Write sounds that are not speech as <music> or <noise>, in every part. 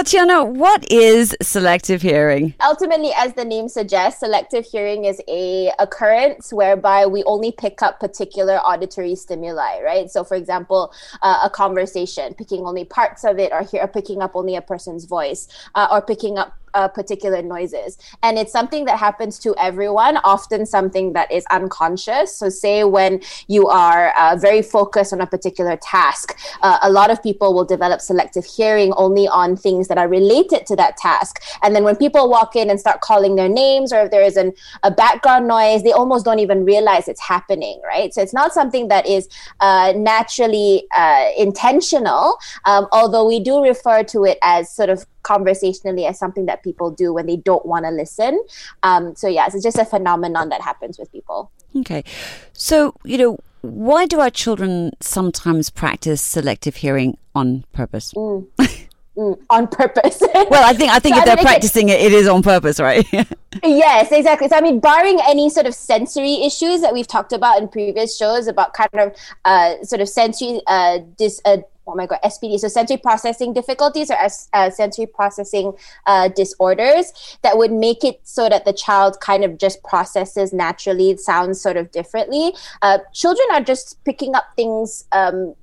Katyana, what is selective hearing? Ultimately, as the name suggests, selective hearing is a occurrence whereby we only pick up particular auditory stimuli, right? So, for example, uh, a conversation, picking only parts of it, or hear, picking up only a person's voice, uh, or picking up uh, particular noises. And it's something that happens to everyone, often something that is unconscious. So, say when you are uh, very focused on a particular task, uh, a lot of people will develop selective hearing only on things that are related to that task. And then when people walk in and start calling their names, or if there is an, a background noise, they almost don't even realize it's happening, right? So, it's not something that is uh, naturally uh, intentional, um, although we do refer to it as sort of conversationally as something that people do when they don't want to listen. Um, so, yeah, it's just a phenomenon that happens with people. Okay. So, you know, why do our children sometimes practice selective hearing on purpose? Mm. <laughs> Mm, on purpose. <laughs> well, I think I think so if they're practicing it, it is on purpose, right? <laughs> yes, exactly. So I mean, barring any sort of sensory issues that we've talked about in previous shows about kind of uh, sort of sensory uh, dis, uh, oh my god spd so sensory processing difficulties or uh, sensory processing uh, disorders that would make it so that the child kind of just processes naturally sounds sort of differently. Uh, children are just picking up things um,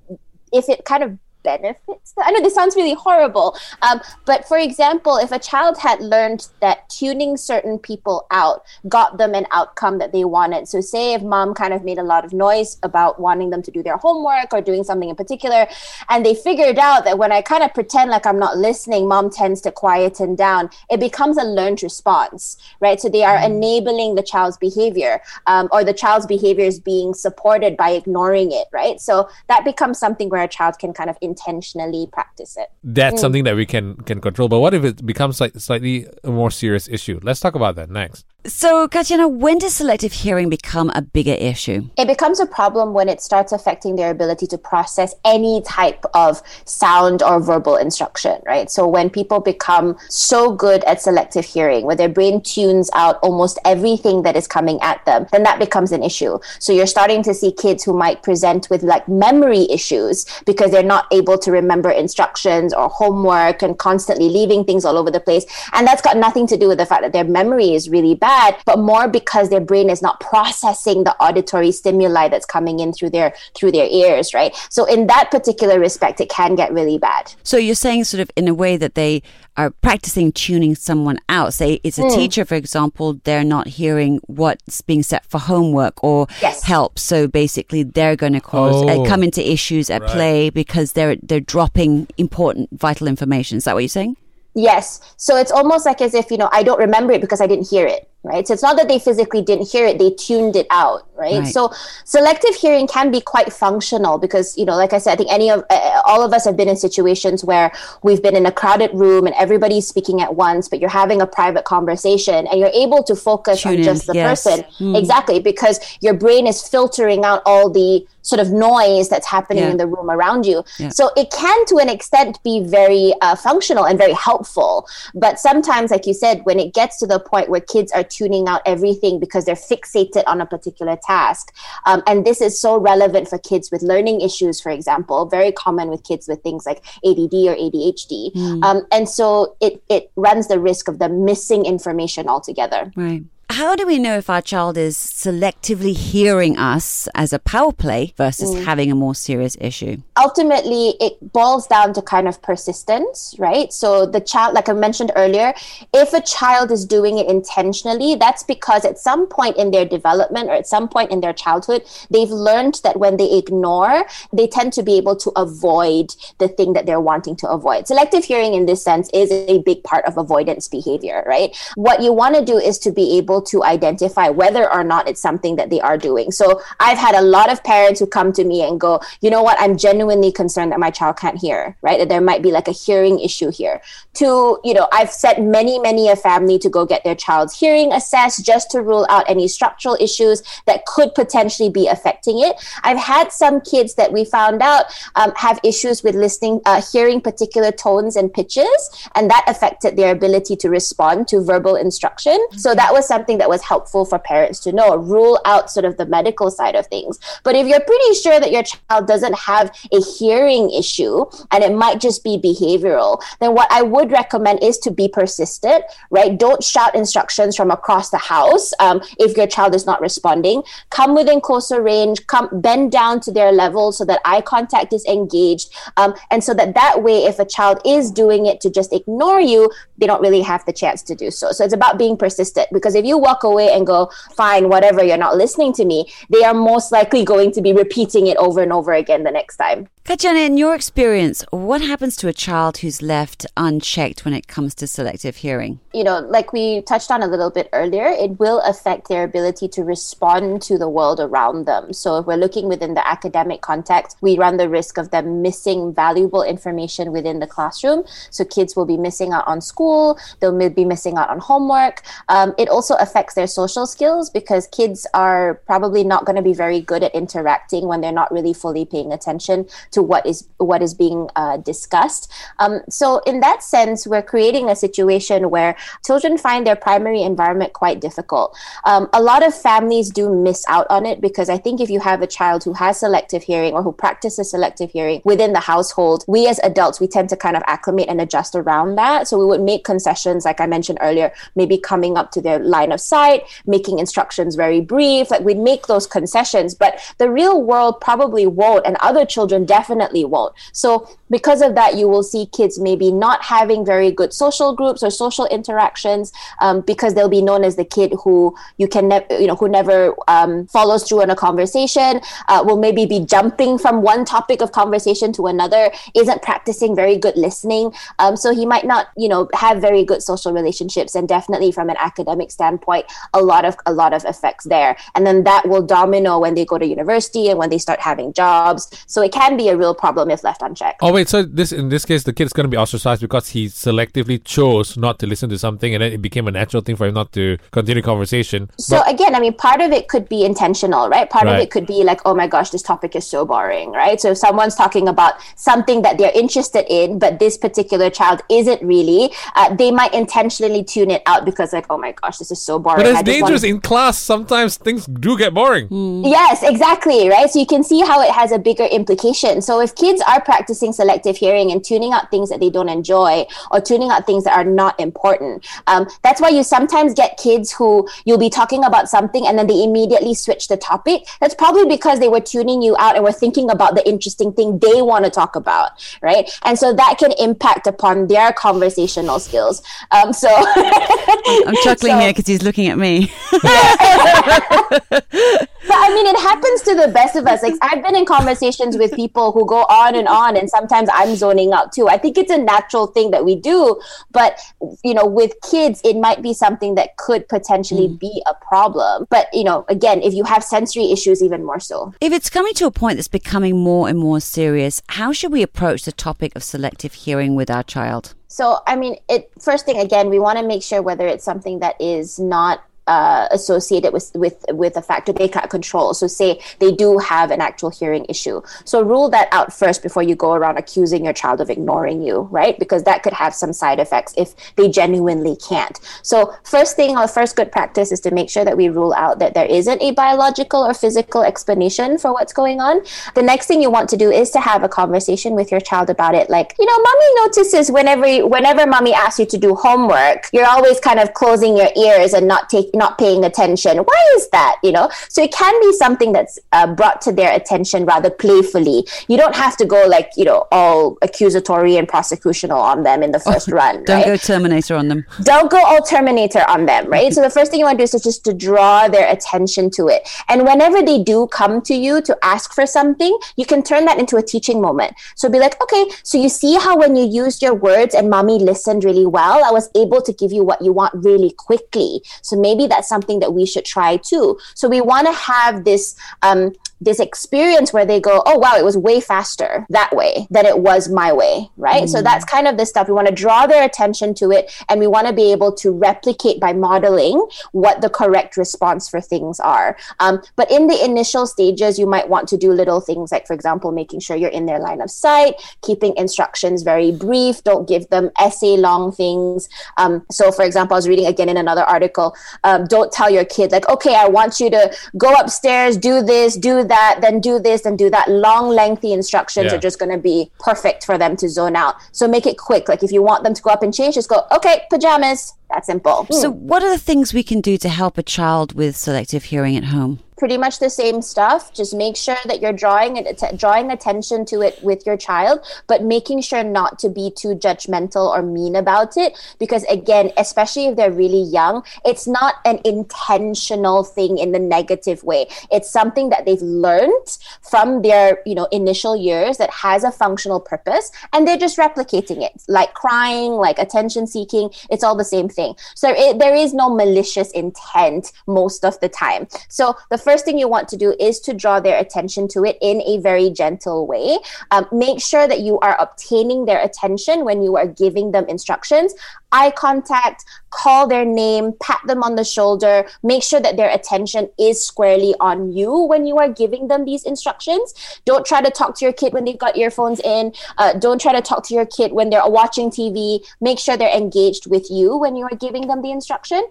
if it kind of benefits. I know this sounds really horrible, um, but for example, if a child had learned that tuning certain people out got them an outcome that they wanted. So, say if mom kind of made a lot of noise about wanting them to do their homework or doing something in particular, and they figured out that when I kind of pretend like I'm not listening, mom tends to quieten down, it becomes a learned response, right? So, they are mm-hmm. enabling the child's behavior, um, or the child's behavior is being supported by ignoring it, right? So, that becomes something where a child can kind of intentionally practice it. That's mm. something that we can can control. But what if it becomes like slightly a more serious issue? Let's talk about that next. So, Katyana, when does selective hearing become a bigger issue? It becomes a problem when it starts affecting their ability to process any type of sound or verbal instruction, right? So, when people become so good at selective hearing, where their brain tunes out almost everything that is coming at them, then that becomes an issue. So, you're starting to see kids who might present with like memory issues because they're not able to remember instructions or homework and constantly leaving things all over the place. And that's got nothing to do with the fact that their memory is really bad bad, but more because their brain is not processing the auditory stimuli that's coming in through their through their ears, right? So in that particular respect, it can get really bad. So you're saying sort of in a way that they are practicing tuning someone out. Say it's a mm. teacher, for example, they're not hearing what's being set for homework or yes. help. So basically, they're going to cause uh, oh, uh, come into issues at right. play because they're they're dropping important vital information. Is that what you're saying? Yes. So it's almost like as if, you know, I don't remember it because I didn't hear it right? So it's not that they physically didn't hear it, they tuned it out, right? right? So selective hearing can be quite functional because, you know, like I said, I think any of uh, all of us have been in situations where we've been in a crowded room and everybody's speaking at once, but you're having a private conversation and you're able to focus Tune on just the yes. person. Mm. Exactly, because your brain is filtering out all the sort of noise that's happening yeah. in the room around you. Yeah. So it can, to an extent, be very uh, functional and very helpful. But sometimes, like you said, when it gets to the point where kids are tuning out everything because they're fixated on a particular task. Um, and this is so relevant for kids with learning issues, for example, very common with kids with things like ADD or ADHD. Mm. Um, and so it, it runs the risk of them missing information altogether. Right. How do we know if our child is selectively hearing us as a power play versus mm. having a more serious issue? Ultimately, it boils down to kind of persistence, right? So, the child, like I mentioned earlier, if a child is doing it intentionally, that's because at some point in their development or at some point in their childhood, they've learned that when they ignore, they tend to be able to avoid the thing that they're wanting to avoid. Selective hearing, in this sense, is a big part of avoidance behavior, right? What you want to do is to be able able to identify whether or not it's something that they are doing. So I've had a lot of parents who come to me and go, you know what, I'm genuinely concerned that my child can't hear, right? That there might be like a hearing issue here. To, you know, I've sent many, many a family to go get their child's hearing assessed just to rule out any structural issues that could potentially be affecting it. I've had some kids that we found out um, have issues with listening, uh, hearing particular tones and pitches, and that affected their ability to respond to verbal instruction. So that was something something that was helpful for parents to know. Rule out sort of the medical side of things. But if you're pretty sure that your child doesn't have a hearing issue and it might just be behavioral, then what I would recommend is to be persistent, right? Don't shout instructions from across the house um, if your child is not responding. Come within closer range, come bend down to their level so that eye contact is engaged. Um, and so that that way, if a child is doing it to just ignore you, they don't really have the chance to do so. So it's about being persistent because if you walk away and go, fine, whatever, you're not listening to me, they are most likely going to be repeating it over and over again the next time. Katyana, in your experience, what happens to a child who's left unchecked when it comes to selective hearing? You know, like we touched on a little bit earlier, it will affect their ability to respond to the world around them. So if we're looking within the academic context, we run the risk of them missing valuable information within the classroom. So kids will be missing out on school, they'll be missing out on homework. Um, it also affects their social skills because kids are probably not going to be very good at interacting when they're not really fully paying attention to what is what is being uh, discussed. Um, so in that sense, we're creating a situation where children find their primary environment quite difficult. Um, a lot of families do miss out on it because I think if you have a child who has selective hearing or who practices selective hearing within the household, we as adults we tend to kind of acclimate and adjust around that. So we would make concessions, like I mentioned earlier, maybe coming up to their line of sight, making instructions very brief. Like we'd make those concessions, but the real world probably won't, and other children definitely won't. So because of that, you will see kids maybe not having very good social groups or social interactions um, because they'll be known as the kid who you can never, you know, who never um, follows through on a conversation, uh, will maybe be jumping from one topic of conversation to another, isn't practicing very good listening. Um, so he might not, you know, have very good social relationships, and definitely from an academic standpoint, a lot of a lot of effects there. And then that will domino when they go to university and when they start having jobs. So it can be a real problem if left unchecked. Oh wait, so this in this case, the kid is going to be ostracized because he selectively chose not to listen to something, and then it became a natural thing for him not to continue conversation. So but, again, I mean, part of it could be intentional, right? Part right. of it could be like, oh my gosh, this topic is so boring, right? So if someone's talking about something that they're interested in, but this particular child isn't really, uh, they might intentionally tune it out because like, oh my gosh, this is so boring. But it's dangerous in class. Sometimes things do get boring. Mm. Yes, exactly, right? So you can see how it has a bigger implication. So if kids are practicing selective hearing and tuning out things that they don't enjoy or tuning out things that are not important, um, that's why you sometimes get kids who you'll be talking about something and then they immediately switch the topic. That's probably because they were tuning you out and were thinking about the interesting thing they want to talk about, right? And so that can impact upon their conversational skills. Um, so I'm <laughs> chuckling so, here because he's looking at me. <laughs> <laughs> but I mean, it happens to the best of us. Like I've been in conversations with people who go on and on and sometimes i'm zoning out too i think it's a natural thing that we do but you know with kids it might be something that could potentially mm. be a problem but you know again if you have sensory issues even more so if it's coming to a point that's becoming more and more serious how should we approach the topic of selective hearing with our child so i mean it first thing again we want to make sure whether it's something that is not uh, associated with with with a factor they can't control. So say they do have an actual hearing issue. So rule that out first before you go around accusing your child of ignoring you, right? Because that could have some side effects if they genuinely can't. So first thing or first good practice is to make sure that we rule out that there isn't a biological or physical explanation for what's going on. The next thing you want to do is to have a conversation with your child about it. Like, you know, mommy notices whenever whenever mommy asks you to do homework, you're always kind of closing your ears and not taking not paying attention. Why is that? You know, so it can be something that's uh, brought to their attention rather playfully. You don't have to go like you know all accusatory and prosecutional on them in the first run. Don't right? go Terminator on them. Don't go all Terminator on them, right? <laughs> so the first thing you want to do is just to draw their attention to it. And whenever they do come to you to ask for something, you can turn that into a teaching moment. So be like, okay, so you see how when you used your words and mommy listened really well, I was able to give you what you want really quickly. So maybe that's something that we should try too. So we want to have this um, this experience where they go, oh, wow, it was way faster that way than it was my way, right? Mm. So that's kind of the stuff. We want to draw their attention to it and we want to be able to replicate by modeling what the correct response for things are. Um, but in the initial stages, you might want to do little things like, for example, making sure you're in their line of sight, keeping instructions very brief, don't give them essay long things. Um, so, for example, I was reading again in another article, um, don't tell your kid, like, okay, I want you to go upstairs, do this, do that, then do this, and do that. Long, lengthy instructions yeah. are just going to be perfect for them to zone out. So make it quick. Like if you want them to go up and change, just go, okay, pajamas. That simple. So, what are the things we can do to help a child with selective hearing at home? Pretty much the same stuff. Just make sure that you're drawing it, drawing attention to it with your child, but making sure not to be too judgmental or mean about it. Because again, especially if they're really young, it's not an intentional thing in the negative way. It's something that they've learned from their you know initial years that has a functional purpose, and they're just replicating it, like crying, like attention seeking. It's all the same thing. So it, there is no malicious intent most of the time. So the first thing you want to do is to draw their attention to it in a very gentle way. Um, make sure that you are obtaining their attention when you are giving them instructions eye contact, call their name, pat them on the shoulder, make sure that their attention is squarely on you when you are giving them these instructions. Don't try to talk to your kid when they've got earphones in. Uh, don't try to talk to your kid when they're watching TV. Make sure they're engaged with you when you are giving them the instruction.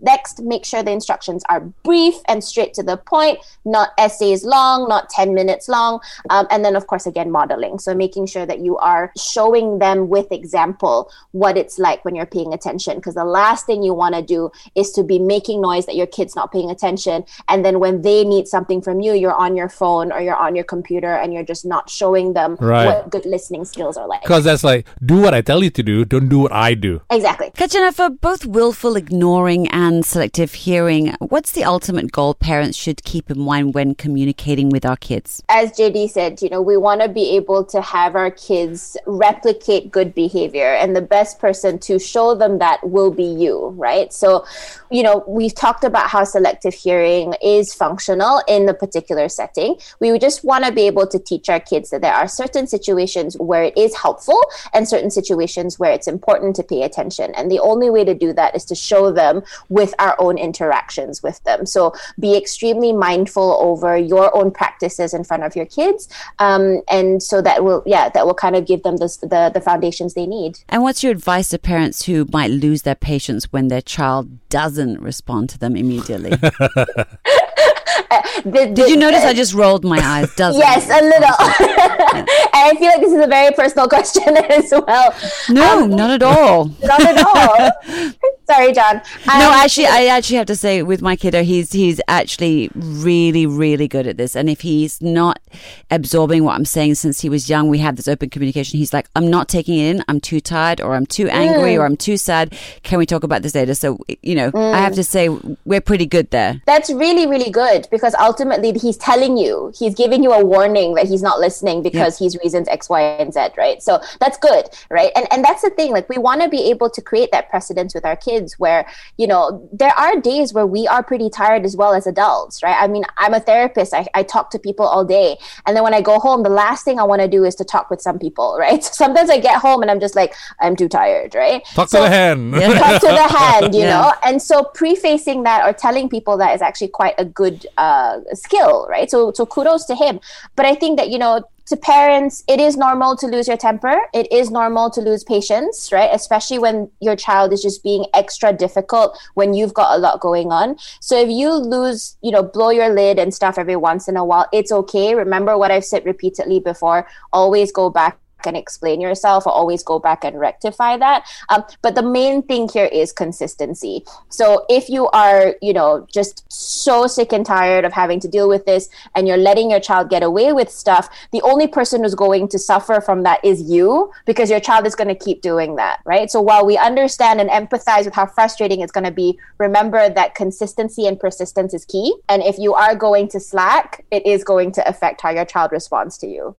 Next, make sure the instructions are brief and straight to the point, not essays long, not 10 minutes long. Um, and then, of course, again, modeling. So making sure that you are showing them with example what it's like when you're paying attention because the last thing you want to do is to be making noise that your kid's not paying attention. And then when they need something from you you're on your phone or you're on your computer and you're just not showing them right. what good listening skills are like. Because that's like do what i tell you to do don't do what i do. Exactly. Katyana, for both willful ignoring and selective hearing what's the ultimate goal parents should keep in mind when communicating with our kids? As jd said you know we want to be able to have our kids replicate good behavior. And the best person to show them that will be you, right? So, you know, we've talked about how selective hearing is functional in the particular setting. We just want to be able to teach our kids that there are certain situations where it is helpful and certain situations where it's important to pay attention. And the only way to do that is to show them with our own interactions with them. So be extremely mindful over your own practices in front of your kids. Um, and so that will, yeah, that will kind of give them the, the, the foundations they need. And what's your advice to parents? Parents who might lose their patience when their child doesn't respond to them immediately. <laughs> the, the, Did you notice uh, I just rolled my eyes? <laughs> Doesn't yes, a little. <laughs> and I feel like this is a very personal question as well. No, um, not at all. Not at all. Sorry, John. Um, no, actually, I actually have to say with my kiddo, he's he's actually really, really good at this. And if he's not absorbing what I'm saying since he was young, we have this open communication. He's like, I'm not taking it in. I'm too tired, or I'm too angry, mm. or I'm too sad. Can we talk about this later? So, you know, mm. I have mm. to say we're pretty good there. That's really, really good because ultimately he's telling you, he's giving you a warning that he's not listening because he's reasons X, Y, and Z, right? So that's good, right? And and that's the thing. Like we want to be able to create that precedence with our kids kids where you know there are days where we are pretty tired as well as adults right? I mean i'm a therapist. I, I talk to people all day. And then when i go home the last thing i want to do is to talk with some people <laughs> right? So sometimes i get home and i'm just like i'm too tired right? Talk so, to the hand <laughs> talk to the <laughs> hand you yeah. know? And so prefacing that or telling people that is actually quite a good uh, skill right? So so kudos to him. But i think that you know to parents, it is normal to lose your temper. It is normal to lose patience, right? Especially when your child is just being extra difficult when you've got a lot going on. So if you lose, you know, blow your lid and stuff every once in a while, it's okay. Remember what I've said repeatedly before. Always go back and explain yourself or always go back and rectify that. Um, but the main thing here is consistency. So if you are, you know, just so sick and tired of having to deal with this and you're letting your child get away with stuff, the only person who's going to suffer from that is you because your child is going to keep doing that, right? So while we understand and empathize with how frustrating it's going to be, remember that consistency and persistence is key. And if you are going to slack, it is going to affect how your child responds to you.